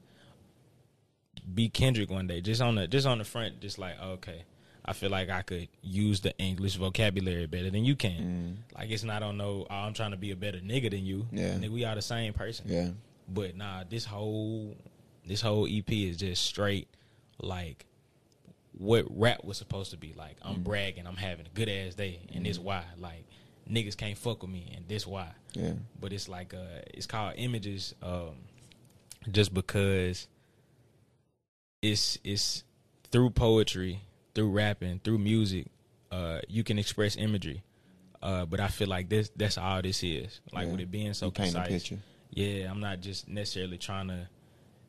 be Kendrick one day. Just on the just on the front, just like okay. I feel like I could use the English vocabulary better than you can. Like it's not on no. Oh, I'm trying to be a better nigga than you. Yeah. Nigga, we are the same person. Yeah, But nah, this whole this whole EP is just straight like what rap was supposed to be. Like I'm bragging, I'm having a good ass day, and this why. Like niggas can't fuck with me, and this why. yeah, But it's like uh, it's called images, um, just because it's it's through poetry, through rapping, through music, uh, you can express imagery. Uh, but I feel like this that's all this is. Like Yeah. with it being so you paint a concise. picture. Yeah, I'm not just necessarily trying to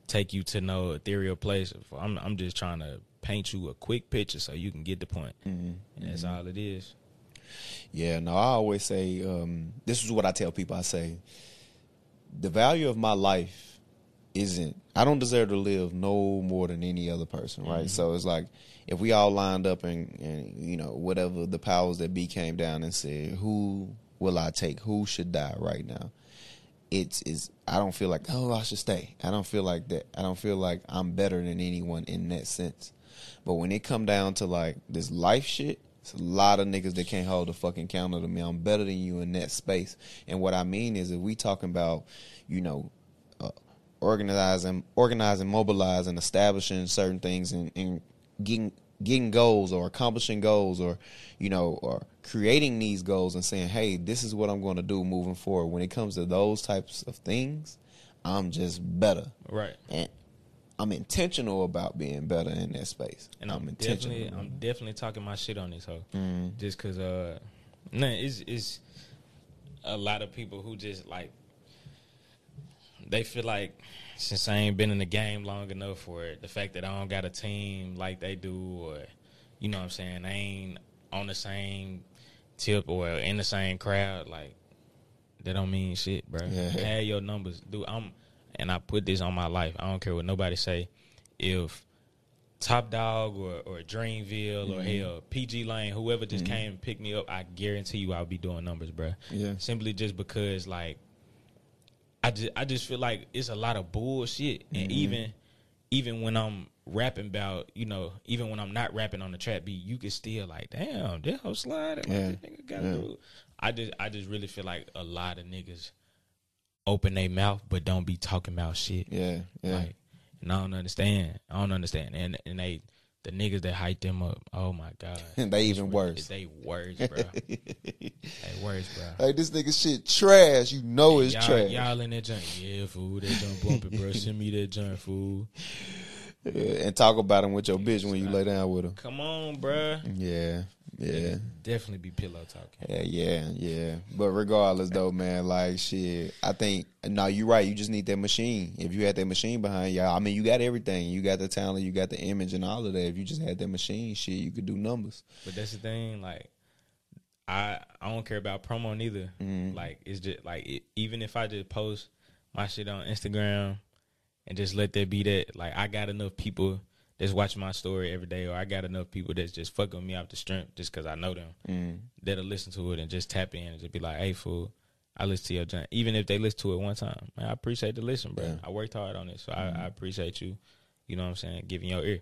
take you to no ethereal place. I'm I'm just trying to paint you a quick picture so you can get the point. Mm-hmm. And that's all it is. Yeah, no, I always say um, this is what I tell people. I say the value of my life isn't. I don't deserve to live no more than any other person, right? So it's like if we all lined up and, and you know whatever the powers that be came down and said, "Who will I take? Who should die right now?" It's is. I don't feel like oh I should stay. I don't feel like that. I don't feel like I'm better than anyone in that sense. But when it come down to like this life shit, it's a lot of niggas that can't hold a fucking counter to me. I'm better than you in that space. And what I mean is, if we talking about, you know, uh, organizing, organizing, mobilizing, establishing certain things, and, and getting getting goals or accomplishing goals, or you know, or creating these goals and saying, hey, this is what I'm going to do moving forward. When it comes to those types of things, I'm just better Right. and I'm intentional about being better in that space. And I'm, intentional. definitely I'm definitely talking my shit on this hoe. Mm. Just cause uh nah, it's it's a lot of people who just like they feel like since I ain't been in the game long enough for it, the fact that I don't got a team like they do or you know what I'm saying, I ain't on the same tip or in the same crowd, like that don't mean shit, bro. Yeah. Have your numbers. Dude, I'm and I put this on my life. I don't care what nobody say. If Top Dawg or, or Dreamville or Mm-hmm. hell pgLang, whoever just came and picked me up, I guarantee you I'll be doing numbers, bro. Yeah. Simply just because like I just I just feel like it's a lot of bullshit, Mm-hmm. and even even when I'm rapping about you know even when I'm not rapping on the trap beat, you can still like damn that whole slide. Yeah. Yeah. through. I just I just really feel like a lot of niggas open their mouth but don't be talking about shit. Yeah, yeah. Like, and I don't understand. I don't understand. And and they the niggas that hype them up. Oh my god, *laughs* they even worse. They worse, bro. they worse, bro. Hey, this nigga shit trash. You know it's y'all, trash. y'all in that junk, yeah, fool. That junk bumping, bro. *laughs* Send me that junk, fool. Yeah, and talk about him with your bitch when you lay down with her. Come on, bro. Yeah, yeah. Definitely be pillow talking. Yeah, yeah, yeah. But regardless, though, man, like shit, I think no, you're right. You just need that machine. If you had that machine behind y'all, I mean, you got everything. You got the talent, you got the image, and all of that. If you just had that machine, shit, you could do numbers. But that's the thing, like I I don't care about promo neither. Mm-hmm. Like it's just like it, even if I just post my shit on Instagram and just let that be that, like I got enough people that's watching my story every day, or I got enough people that's just fucking me off the strength just because I know them Mm. that'll listen to it and just tap in and just be like, "Hey, fool." I listen to your joint. even if they listen to it one time. Man, I appreciate the listen, bro. Yeah. I worked hard on it, so I, mm-hmm. I appreciate you. You know what I'm saying? Giving your ear.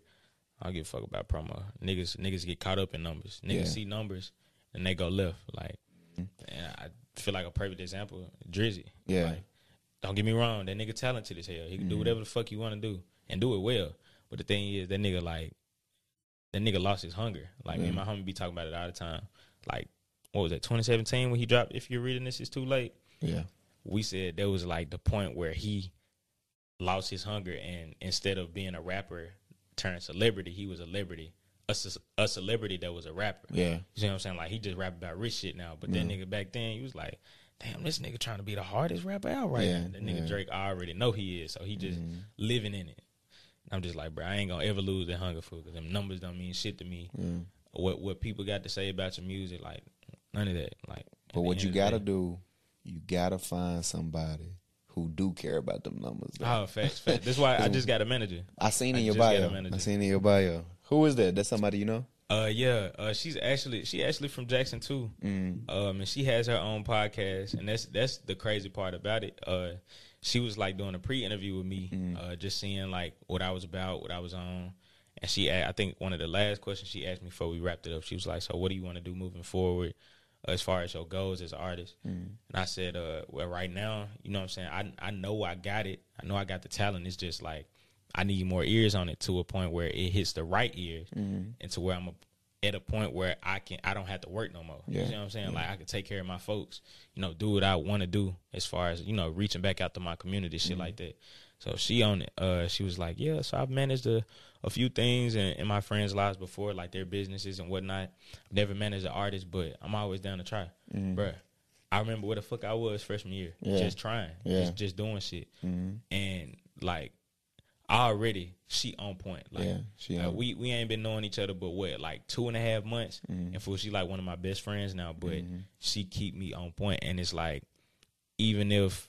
I don't give a fuck about promo. Niggas niggas get caught up in numbers. Niggas Yeah. see numbers and they go left. Like mm. and I feel like a perfect example, Drizzy. Yeah. Like don't get me wrong, that nigga talented as hell. He can do mm-hmm. whatever the fuck you want to do and do it well. But the thing is, that nigga like that nigga lost his hunger. Like me and mm. my homie be talking about it all the time. Like what was that? 2017 when he dropped. If you're reading this, it's too late. Yeah. We said there was like the point where he lost his hunger and instead of being a rapper turned celebrity, he was a liberty. A, a celebrity that was a rapper. Yeah. You see what I'm saying? Like he just rap about rich shit now. But that mm. nigga back then, he was like, damn, this nigga trying to be the hardest rapper out right Yeah, now. That nigga yeah. Drake I already know he is, so he just mm. living in it. I'm just like, bro, I ain't gonna ever lose that hunger for because them numbers don't mean shit to me. What what people got to say about your music, like none of that. Like, But what you gotta do, you gotta find somebody who do care about them numbers. though. Oh, facts, facts. That's why I *laughs* just got a manager. I seen I in your bio. I seen in your bio. Who is that? That's somebody you know. Uh, yeah, uh, she's actually she actually from Jackson too. Mm. Um, and she has her own podcast, and that's that's the crazy part about it. Uh, she was like doing a pre-interview with me, Mm. uh, just seeing like what I was about, what I was on, and she, I think one of the last questions she asked me before we wrapped it up, she was like, "So what do you want to do moving forward?" uh, As far as your goals as an artist, Mm. and I said, uh, "Well, right now, you know, what I'm saying, I I know I got it. I know I got the talent. It's just like I need more ears on it to a point where it hits the right ears, Mm-hmm. and to where I'm a, at a point where I can I don't have to work no more. Yeah. You know what I'm saying? Like I can take care of my folks, you know, do what I want to do as far as you know reaching back out to my community, shit like that. So she on it. Uh, she was like, yeah. So I've managed a, a few things in, in my friends' lives before, like their businesses and whatnot. Never managed an artist, but I'm always down to try, Bruh, I remember where the fuck I was freshman year, Yeah. just trying, Yeah. just just doing shit, Mm-hmm. and like already she on point. Like Yeah, she on- we we ain't been knowing each other, but what like two and a half months, Mm-hmm. and for she like one of my best friends now. But she keep me on point, and it's like even if.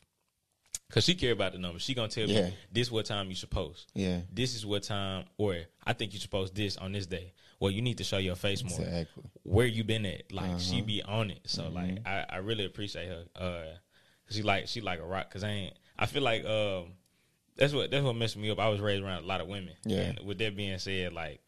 Cause she care about the numbers, she gonna tell Yeah. me this what time you supposed. Yeah. This is what time, or I think you supposed this on this day. Well, you need to show your face more Exactly. where you been at. Like Uh-huh. she be on it. So Mm-hmm. like I, I really appreciate her. Uh, she like she like a rock. Cause I ain't. I feel like um that's what that's what messed me up. I was raised around a lot of women. Yeah. And with that being said, like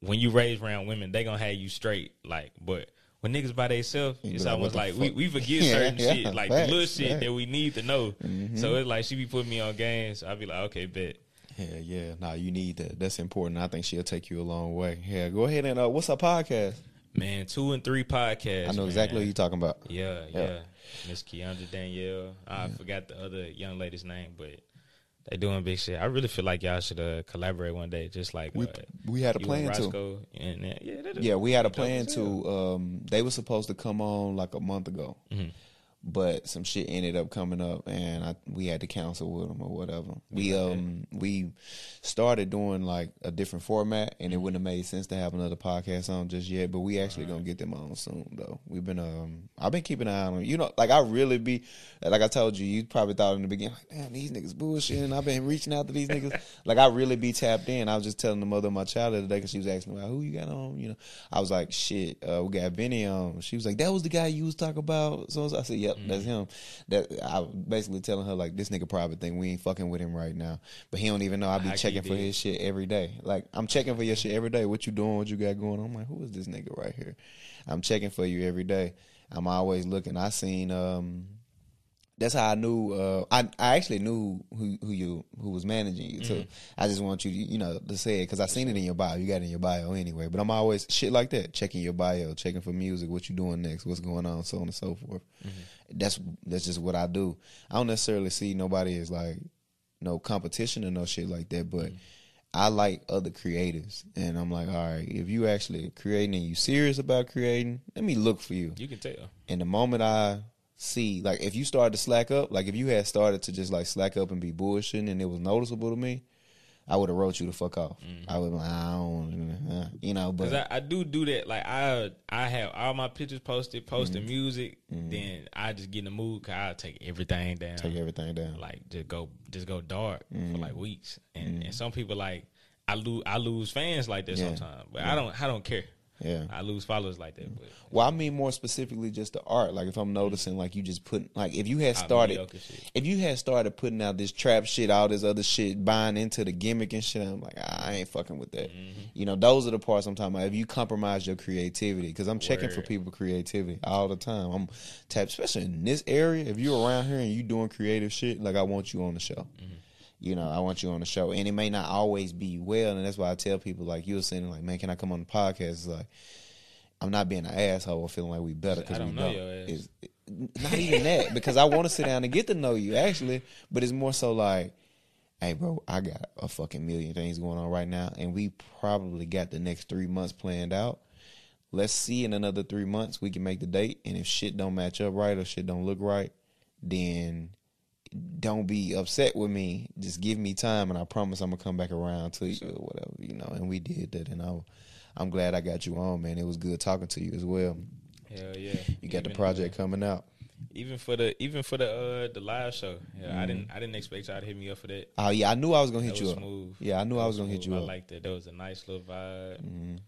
when you raised around women, they gonna have you straight. Like, but when niggas by themselves, it's almost like we, fuck? we forget *laughs* Yeah, certain yeah, shit, like facts, the little shit that we need to know. Mm-hmm. So it's like she be putting me on games. So I be like, okay, bet. Yeah, yeah. Nah, you need that. That's important. I think she'll take you a long way. Yeah, go ahead and uh, what's her podcast? Man, two and three podcasts. I know exactly man. what you're talking about. Yeah, Yeah. yeah. Miss Keandra Danielle. I forgot the other young lady's name, but they doing big shit. I really feel like y'all should uh, collaborate one day, just like We uh, we had a plan to. And uh, yeah, Yeah, we had a plan to. Um, they were supposed to come on like a month ago, Mhm. But some shit ended up coming up, and I we had to cancel with them or whatever. We um we started doing like a different format, and it wouldn't have made sense to have another podcast on just yet. But we actually gonna get them on soon, though. We've been um I've been keeping an eye on them. You know, like I really be like I told you, you probably thought in the beginning, like, damn, these niggas bullshitting. I've been reaching out to these niggas. *laughs* like I really be tapped in. I was just telling the mother of my child the other day because she was asking me, like, who you got on? You know, I was like, shit, uh, we got Benny on. She was like, that was the guy you was talking about. So I said, yep, that's him. That I basically telling her like, this nigga probably think we ain't fucking with him right now, but he don't even know. I be checking for his shit every day. Like I'm checking for your shit every day. What you doing? What you got going on? I'm like, who is this nigga right here? I'm checking for you every day. I'm always looking. I seen um that's how I knew. Uh, I I actually knew who who you who was managing you too. Mm-hmm. I just want you, to, you know, to say it because I seen it in your bio. You got it in your bio anyway. But I'm always shit like that, checking your bio, checking for music, what you doing next, what's going on, so on and so forth. Mm-hmm. That's that's just what I do. I don't necessarily see nobody as like no competition or no shit like that, but. Mm-hmm. I like other creatives, and I'm like, all right, if you actually creating and you serious about creating, let me look for you. You can tell. And the moment I see, like, if you started to slack up, like if you had started to just like slack up and be bullshitting, and it was noticeable to me, I would have wrote you the fuck off. I would, like, I don't, you know. But I, I do do that. Like I I have all my pictures posted, posting Mm-hmm. music. Then I just get in the mood. Cause I take everything down. take everything down. like just go just go dark Mm-hmm. for like weeks and and some people like i lose i lose fans like that Yeah. sometimes but i don't i don't care Yeah. I lose followers like that. But Well, I mean more specifically just the art. Like if I'm noticing, like you just put, like if you had started, if you had started putting out this trap shit, all this other shit, buying into the gimmick and shit, I'm like, ah, I ain't fucking with that. Mm-hmm. You know, those are the parts I'm talking about. If you compromise your creativity, because I'm checking for people creativity all the time. I'm tap, especially in this area. If you're around here and you doing creative shit, like I want you on the show. Mm-hmm. You know, I want you on the show, and it may not always be well, and that's why I tell people like you were saying, like, man, can I come on the podcast? It's like. I'm not being an asshole or feeling like we better because I we don't know don't. your ass. It's, not even that *laughs* because I want to sit down and get to know you actually, but it's more so like, hey, bro, I got a fucking million things going on right now, and we probably got the next three months planned out. Let's see in another three months we can make the date, and if shit don't match up right or shit don't look right, then don't be upset with me. Just give me time, and I promise I'm gonna come back around to you or whatever, you know. And we did that, and I, I'm glad I got you on, man. It was good talking to you as well. hell yeah, You got the Even, project coming out. even for the even for the uh the live show. Yeah, Mm-hmm. I didn't I didn't expect y'all to hit me up for that. Oh yeah, I knew I was gonna That hit was you up. smooth. Yeah, I knew That I was gonna hit you I up. like that. That was a nice little vibe. Mhm.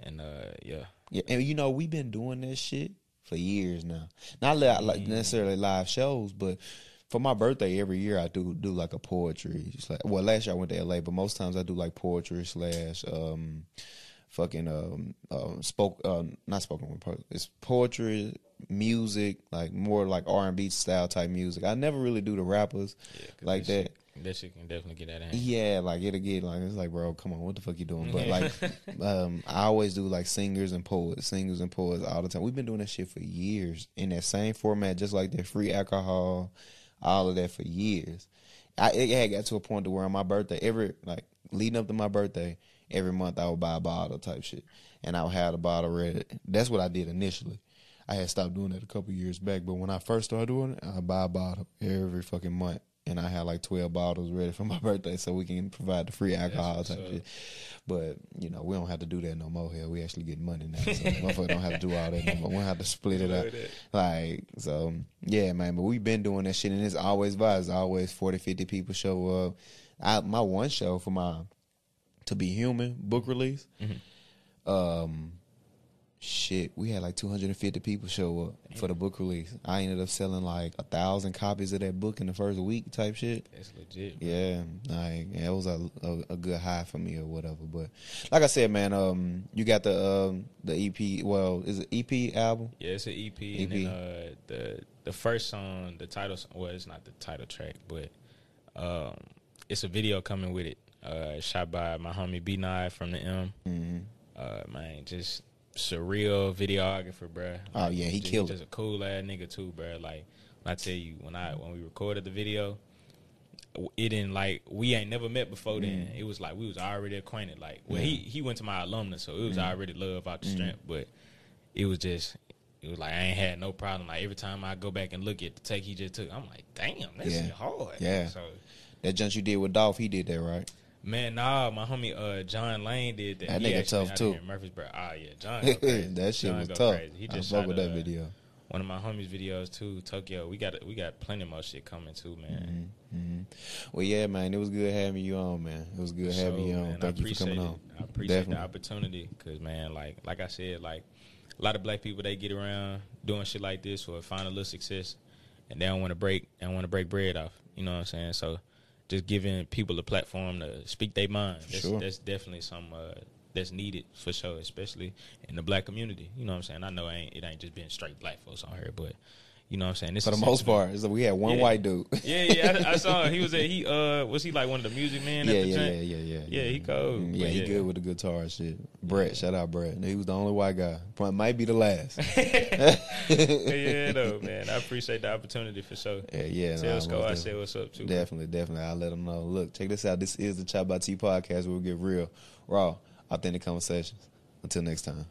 And uh yeah. Yeah, and you know we've been doing this shit for years now. Not li- like necessarily live shows, but for my birthday every year I do do like a poetry. Like, well, last year I went to LA, but most times I do like poetry slash um, fucking um, um spoke uh, not spoken word. It's poetry, music, like more like R and B style type music. I never really do the rappers Yeah, like that. Shit, that shit can definitely get out of hand. Yeah, like it'll get like it's like, bro, come on, what the fuck you doing? But like, *laughs* um, I always do like singers and poets, singers and poets all the time. We've been doing that shit for years in that same format, just like that free alcohol, all of that for years. I it had got to a point to where on my birthday, every like leading up to my birthday, every month I would buy a bottle type shit, and I would have the bottle ready. That's what I did initially. I had stopped doing that a couple years back, but when I first started doing it, I buy a bottle every fucking month, and I had like twelve bottles ready for my *laughs* birthday, so we can provide the free alcohol type shit. But you know, we don't have to do that no more. Here, we actually get money now, so *laughs* motherfucker don't have to do all that no more. We don't have to split it up. Like so, yeah, man. But we've been doing that shit, and it's always vibes. Always 40, 50 people show up. I my one show for my to be human book release. Um, shit, we had like two hundred and fifty people show up for the book release. I ended up selling like a thousand copies of that book in the first week, type shit. That's legit. Yeah, like yeah, it was a, a a good high for me or whatever. But like I said, man, um, you got the um the EP. Well, is it EP album? Yeah, it's an EP, EP. and then uh, the the first song, the title, well, it's not the title track, but um, it's a video coming with it. Uh, shot by my homie B Nine from the M. Mm-hmm. Uh, man, just surreal videographer, bruh. Oh, yeah, he just, killed it. Just a cool ass nigga too, bruh. Like when I tell you, when I when we recorded the video, it didn't like we ain't never met before. Then Mm. it was like we was already acquainted. Like well, he he went to my alumnus, so it was Mm. already love out the strength. But it was just. It was like I ain't had no problem. Like every time I go back and look at the take he just took, I'm like, damn, that's Yeah. hard. Yeah. So That junk you did with Dolph, he did that right. Man, nah, my homie uh, John Lane did that. That He nigga tough, too. Murfreesboro. Ah, yeah, John. *laughs* That shit John was tough. Crazy. He I just fuck shot with that uh, video. One of my homies' videos too, Tokyo. We got we got plenty more shit coming too, man. hmm Well, yeah, man, it was good having you on, man. It was good having So, you on. man, I Thank you for appreciate coming it. on. I appreciate Definitely. the opportunity because, man, like like I said, like a lot of black people they get around doing shit like this or find a little success, and they don't want to break, they don't want to break bread off. You know what I'm saying? So just giving people a platform to speak their mind. That's, Sure. that's definitely some uh, that's needed for sure, especially in the black community. You know what I'm saying? I know it ain't, it ain't just been straight black folks on here, but you know what I'm saying? This For the is most part, is that we had one Yeah. white dude. Yeah, yeah, I, I saw. *laughs* He was at he uh was he like one of the music men? yeah, at the yeah, joint? yeah, yeah, yeah, Yeah, he cold. Mm, Yeah, he yeah. good with the guitar and shit. Brett, shout out Brett. He was the only white guy. Probably might be the last. *laughs* yeah, though, man. I appreciate the opportunity for sure. Yeah, yeah. Tell nah, Sco I definitely. said what's up too. Definitely, definitely. I'll let them know. Look, check this out. This is the Chop by T podcast where we get real, raw, authentic conversations. Until next time.